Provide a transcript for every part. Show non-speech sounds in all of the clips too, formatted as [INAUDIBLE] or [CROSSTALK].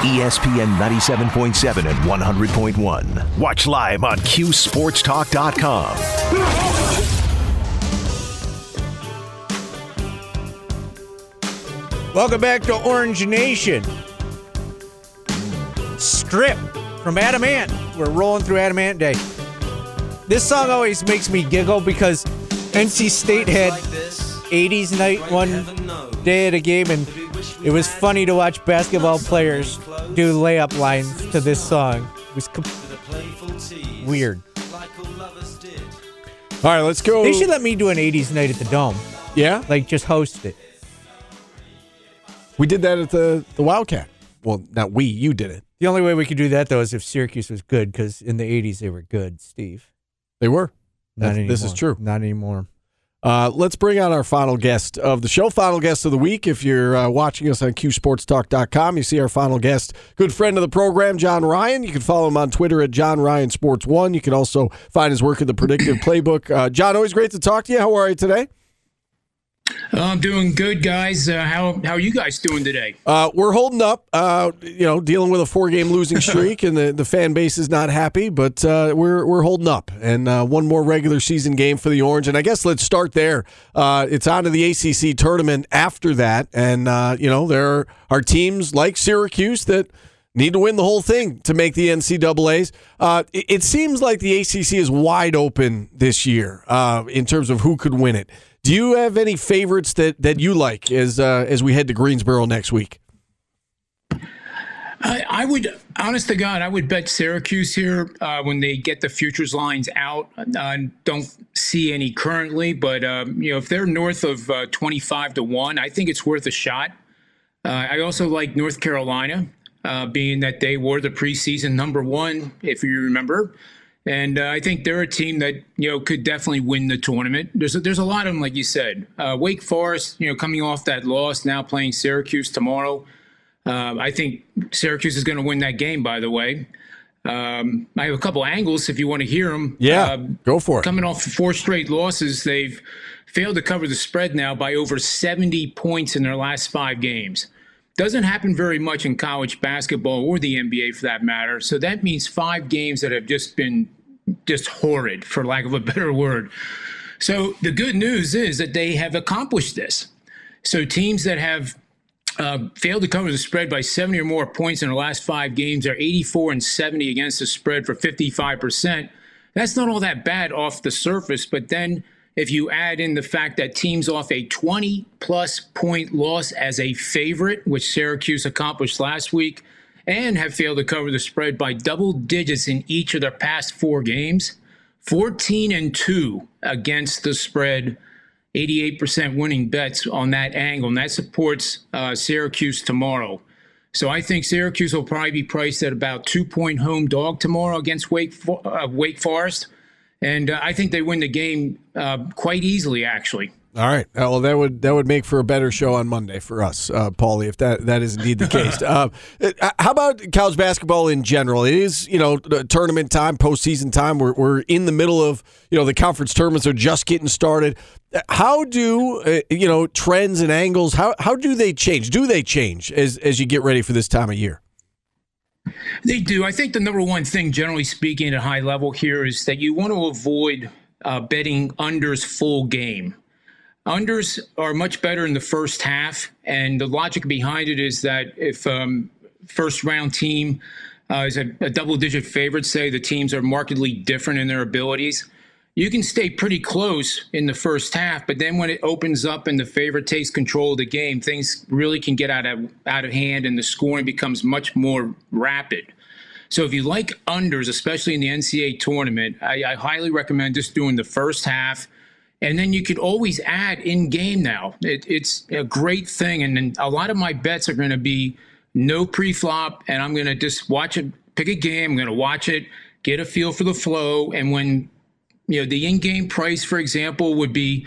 ESPN 97.7 and 100.1. Watch live on QSportsTalk.com. Welcome back to Orange Nation. Strip from Adam Ant. We're rolling through Adam Ant Day. This song always makes me giggle because NC State had 80s night one day at a game, and it was funny to watch basketball players do layup lines to this song. It was com- weird. All right, let's go. They should let me do an 80s night at the Dome. Yeah, Like, just host it. we did that at the the Wildcat. Well, not we. You did it. The only way we could do that, though, is if Syracuse was good, because in the 80s they were good, Steve. They were. Not That's- this is true. Not anymore. Uh, let's bring on our final guest of the show, final guest of the week. If you're uh, watching us on QSportsTalk.com, you see our final guest, good friend of the program, John Ryan. You can follow him on Twitter at John Ryan Sports One. You can also find his work in the Predictive [CLEARS THROAT] Playbook. Uh, John, always great to talk to you. How are you today? Oh, I'm doing good, guys. Uh, how how are you guys doing today? Uh, we're holding up, uh, you know, dealing with a four-game losing streak, and the, the fan base is not happy, but uh, we're we're holding up, and uh, one more regular season game for the Orange, and I guess let's start there. Uh, it's on to the ACC tournament after that, and you know there are teams like Syracuse that need to win the whole thing to make the NCAA's. Uh, it, it seems like the ACC is wide open this year uh, in terms of who could win it. Do you have any favorites that, that you like as uh, as we head to Greensboro next week? I, I would, honest to God, I would bet Syracuse here uh, when they get the futures lines out. I don't see any currently, but um, you know if they're north of uh, twenty-five to one, I think it's worth a shot. Uh, I also like North Carolina, uh, being that they were the preseason number one, if you remember. And uh, I think they're a team that you know could definitely win the tournament. There's a, there's a lot of them, like you said. Uh, Wake Forest, you know, coming off that loss, now playing Syracuse tomorrow. Uh, I think Syracuse is going to win that game. By the way, um, I have a couple angles if you want to hear them. Yeah, go for it. Coming off four straight losses, they've failed to cover the spread now by over 70 points in their last five games. Doesn't happen very much in college basketball or the NBA for that matter. So that means five games that have just been just horrid, for lack of a better word. So the good news is that they have accomplished this. So teams that have uh, failed to cover the spread by 70 or more points in the last five games are 84 and 70 against the spread for 55%. That's not all that bad off the surface, but then if you add in the fact that teams off a 20 plus point loss as a favorite, which Syracuse accomplished last week, and have failed to cover the spread by double digits in each of their past four games, 14 and 2 against the spread, 88% winning bets on that angle, and that supports uh, Syracuse tomorrow. So I think Syracuse will probably be priced at about two point home dog tomorrow against Wake uh, Wake Forest. And uh, I think they win the game uh, quite easily, actually. All right. Uh, well, that would that would make for a better show on Monday for us, uh, Paulie, if that, that is indeed the [LAUGHS] case. uh, uh, how about college basketball in general? It is you know uh, tournament time, postseason time. We're we're in the middle of you know the conference tournaments are just getting started. How do uh, you know trends and angles? How how do they change? Do they change as as you get ready for this time of year? They do. I think the number one thing, generally speaking, at a high level here is that you want to avoid uh, betting unders full game. Unders are much better in the first half, and the logic behind it is that if um, first round team uh, is a, a double digit favorite, say the teams are markedly different in their abilities, you can stay pretty close in the first half, but then when it opens up and the favorite takes control of the game, things really can get out of out of hand, and the scoring becomes much more rapid. So if you like unders, especially in the NCAA tournament, I, I highly recommend just doing the first half. And then you could always add in game now. It, it's a great thing. And then a lot of my bets are going to be no pre flop, and I'm going to just watch it, pick a game. I'm going to watch it, get a feel for the flow. And when, you know, the in game price, for example, would be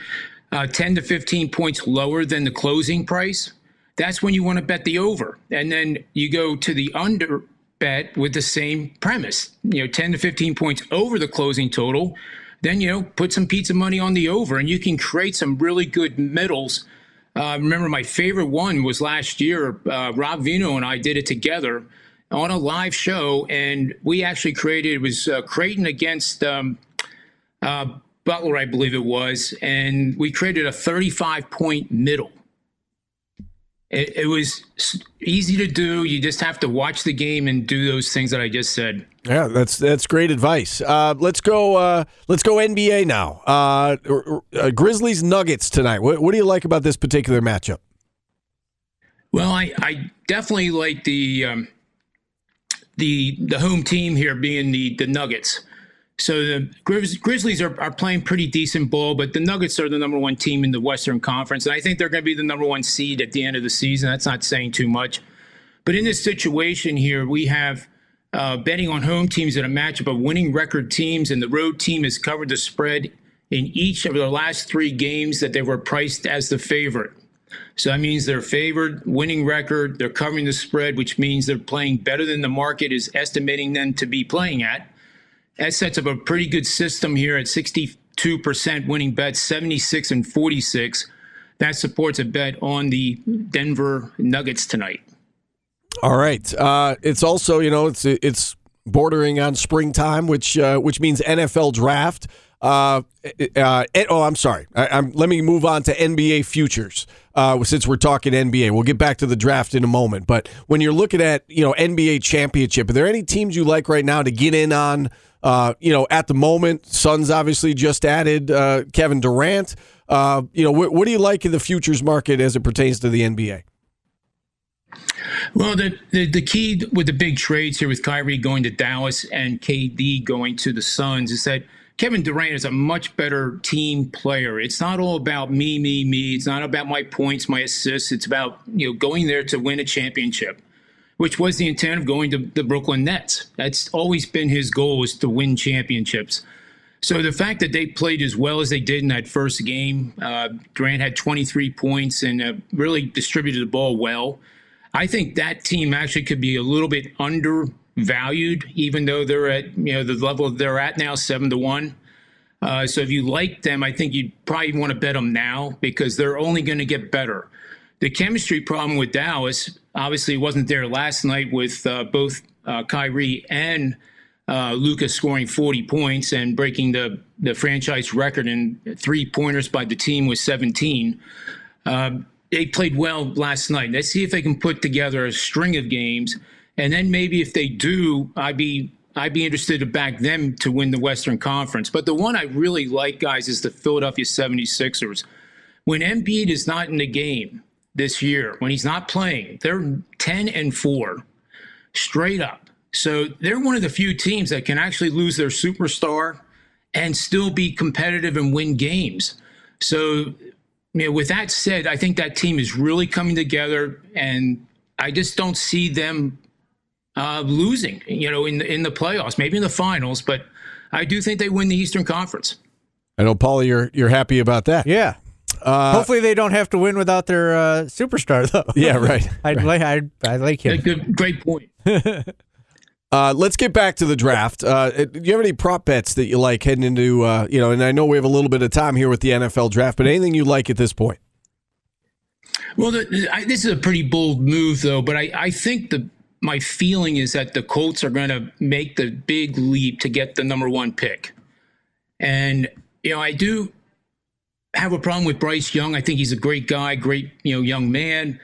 uh, 10 to 15 points lower than the closing price, that's when you want to bet the over. And then you go to the under bet with the same premise, you know, 10 to 15 points over the closing total then you know put some pizza money on the over and you can create some really good middles Uh, remember, my favorite one was last year. Uh, Rob Veno and I did it together on a live show, and we actually created it was uh, Creighton against um, uh, Butler, I believe it was, and we created a 35 point middle. It, it, was easy to do. You just have to watch the game and do those things that I just said. Yeah, that's that's great advice. Uh, let's go. Uh, let's go NBA now. Uh, uh, Grizzlies Nuggets tonight. What, what do you like about this particular matchup? Well, I, I definitely like the um, the the home team here being the the Nuggets. So the Grizz- Grizzlies are, are playing pretty decent ball, but the Nuggets are the number one team in the Western Conference, and I think they're going to be the number one seed at the end of the season. That's not saying too much, but in this situation here, we have uh, betting on home teams in a matchup of winning record teams, and the road team has covered the spread in each of the last three games that they were priced as the favorite. So that means they're favored, winning record, they're covering the spread, which means they're playing better than the market is estimating them to be playing at. That sets up a pretty good system here at 62% winning bets, 76 and 46. That supports a bet on the Denver Nuggets tonight. All right. Uh, it's also, you know, it's it's bordering on springtime, which uh, which means NFL draft. Uh, uh, oh, I'm sorry. I, let me move on to NBA futures. Uh, since we're talking NBA, we'll get back to the draft in a moment. But when you're looking at you know NBA championship, are there any teams you like right now to get in on? Uh, you know, at the moment, Suns obviously just added uh, Kevin Durant. Uh, you know, wh- what do you like in the futures market as it pertains to the NBA? Well, the, the, the key with the big trades here with Kyrie going to Dallas and KD going to the Suns is that Kevin Durant is a much better team player. It's not all about me, me, me. It's not about my points, my assists. It's about you know going there to win a championship which was the intent of going to the Brooklyn Nets. That's always been his goal is to win championships. So the fact that they played as well as they did in that first game, uh, Durant had 23 points and uh, really distributed the ball well. I think that team actually could be a little bit undervalued, even though they're at you know the level they're at now, seven to one. Uh, so if you like them, I think you'd probably want to bet them now because they're only going to get better. The chemistry problem with Dallas obviously wasn't there last night with uh, both uh, Kyrie and uh, Luka's scoring 40 points and breaking the, the franchise record in three pointers by the team with 17. Um, they played well last night. Let's see if they can put together a string of games. And then maybe if they do, I'd be I'd be interested to back them to win the Western Conference. But the one I really like, guys, is the Philadelphia 76ers. When Embiid is not in the game, this year when he's not playing. They're 10 and 4 straight up. So they're one of the few teams that can actually lose their superstar and still be competitive and win games. So, you know, with that said, I think that team is really coming together, and I just don't see them uh, losing. You know, in the, in the playoffs, maybe in the finals, but I do think they win the Eastern Conference. I know, Paulie, you're you're happy about that. Yeah, uh, Hopefully, they don't have to win without their uh, superstar, [LAUGHS] though. Yeah, right. [LAUGHS] I right. like I, I like him. Good, great point. [LAUGHS] uh, let's get back to the draft. Uh, do you have any prop bets that you like heading into? Uh, you know, and I know we have a little bit of time here with the NFL draft, but anything you like at this point? Well, the, I, this is a pretty bold move, though. But I, I think the my feeling is that the Colts are going to make the big leap to get the number one pick, and you know, I do have a problem with Bryce Young. I think he's a great guy, great you know young man,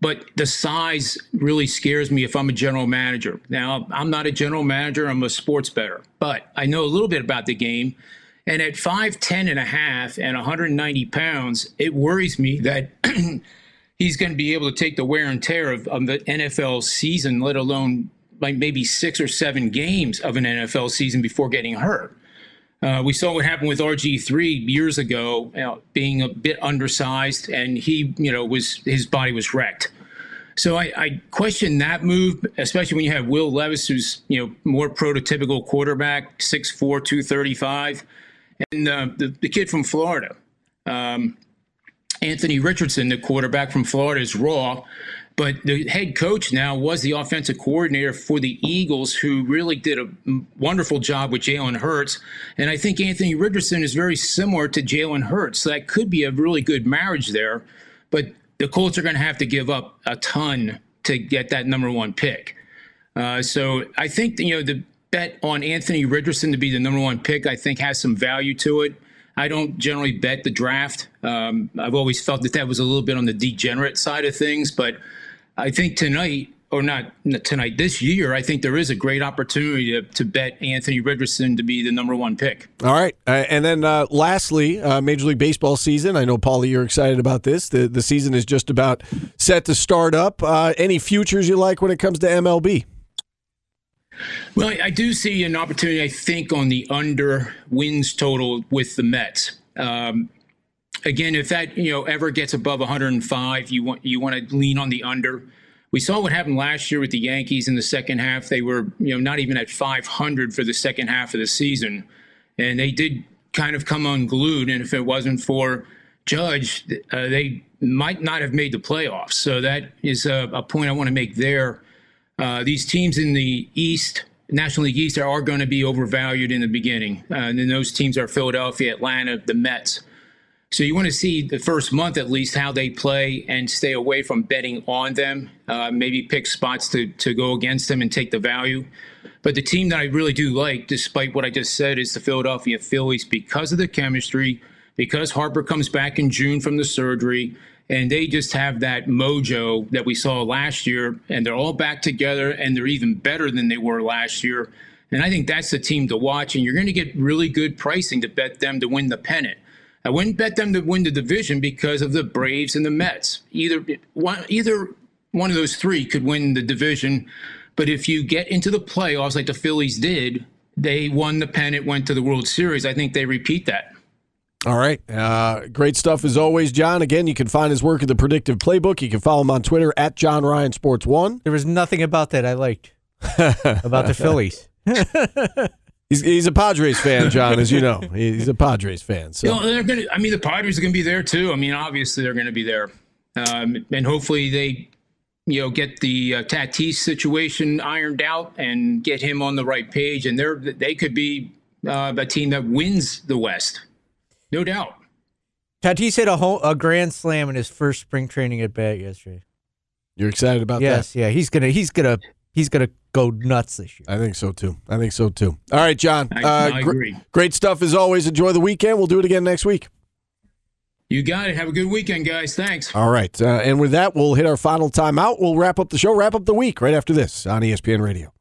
but the size really scares me if I'm a general manager. Now I'm not a general manager; I'm a sports better, but I know a little bit about the game. And at 5'10 and a half and 190 pounds, it worries me that [CLEARS THROAT] he's going to be able to take the wear and tear of, of the NFL season, let alone like maybe six or seven games of an NFL season before getting hurt. Uh, we saw what happened with RG3 years ago, you know, being a bit undersized, and he, you know, was his body was wrecked. So I, I, question that move, especially when you have Will Levis, who's you know more prototypical quarterback, 6'4", 235, and uh, the the kid from Florida, um, Anthony Richardson, the quarterback from Florida, is raw. But the head coach now was the offensive coordinator for the Eagles, who really did a wonderful job with Jalen Hurts. And I think Anthony Richardson is very similar to Jalen Hurts. So that could be a really good marriage there. but the Colts are going to have to give up a ton to get that number one pick. Uh, so I think you know the bet on Anthony Richardson to be the number one pick, I think has some value to it. I don't generally bet the draft. Um, I've always felt that that was a little bit on the degenerate side of things, but I think tonight, or not tonight, this year, I think there is a great opportunity to, to bet Anthony Richardson to be the number one pick. All right. Uh, and then uh, lastly, uh, Major League Baseball season. I know, Paulie, you're excited about this. The, the season is just about set to start up. Uh, any futures you like when it comes to MLB? Well, I do see an opportunity, I think, on the under wins total with the Mets. Um, again, if that you know ever gets above 105, you want you want to lean on the under. We saw what happened last year with the Yankees in the second half. They were you know not even at 500 for the second half of the season, and they did kind of come unglued. And if it wasn't for Judge, uh, they might not have made the playoffs. So that is a, a point I want to make there. Uh, these teams in the East, National League East, are going to be overvalued in the beginning. Uh, and then those teams are Philadelphia, Atlanta, the Mets. So you want to see the first month at least how they play and stay away from betting on them. Uh, maybe pick spots to to go against them and take the value. But the team that I really do like, despite what I just said, is the Philadelphia Phillies because of the chemistry, because Harper comes back in June from the surgery, and they just have that mojo that we saw last year, and they're all back together, and they're even better than they were last year. And I think that's the team to watch, and you're going to get really good pricing to bet them to win the pennant. I wouldn't bet them to win the division because of the Braves and the Mets. Either one, either one of those three could win the division. But if you get into the playoffs like the Phillies did, they won the pennant, went to the World Series. I think they repeat that. All right. Uh, great stuff as always, John. Again, you can find his work at the Predictive Playbook. You can follow him on Twitter at John Ryan Sports One. There was nothing about that I liked about the [LAUGHS] Phillies. [LAUGHS] He's, he's a Padres fan, John, as you know. He's a Padres fan. So you know, they're gonna. I mean, the Padres are going to be there too. I mean, obviously they're going to be there, um, and hopefully they, you know, get the uh, Tatis situation ironed out and get him on the right page, and they're they could be uh, a team that wins the West, no doubt. Tatis hit a whole, a grand slam in his first spring training at bat yesterday. You're excited about yes, that? Yes, yeah. He's gonna he's gonna he's gonna go nuts this year. I think so too. I think so too. All right, John. I, uh, I agree. great stuff as always. Enjoy the weekend. We'll do it again next week. You got it. Have a good weekend, guys. Thanks. All right. Uh, and with that, we'll hit our final timeout. We'll wrap up the show, wrap up the week right after this on ESPN Radio.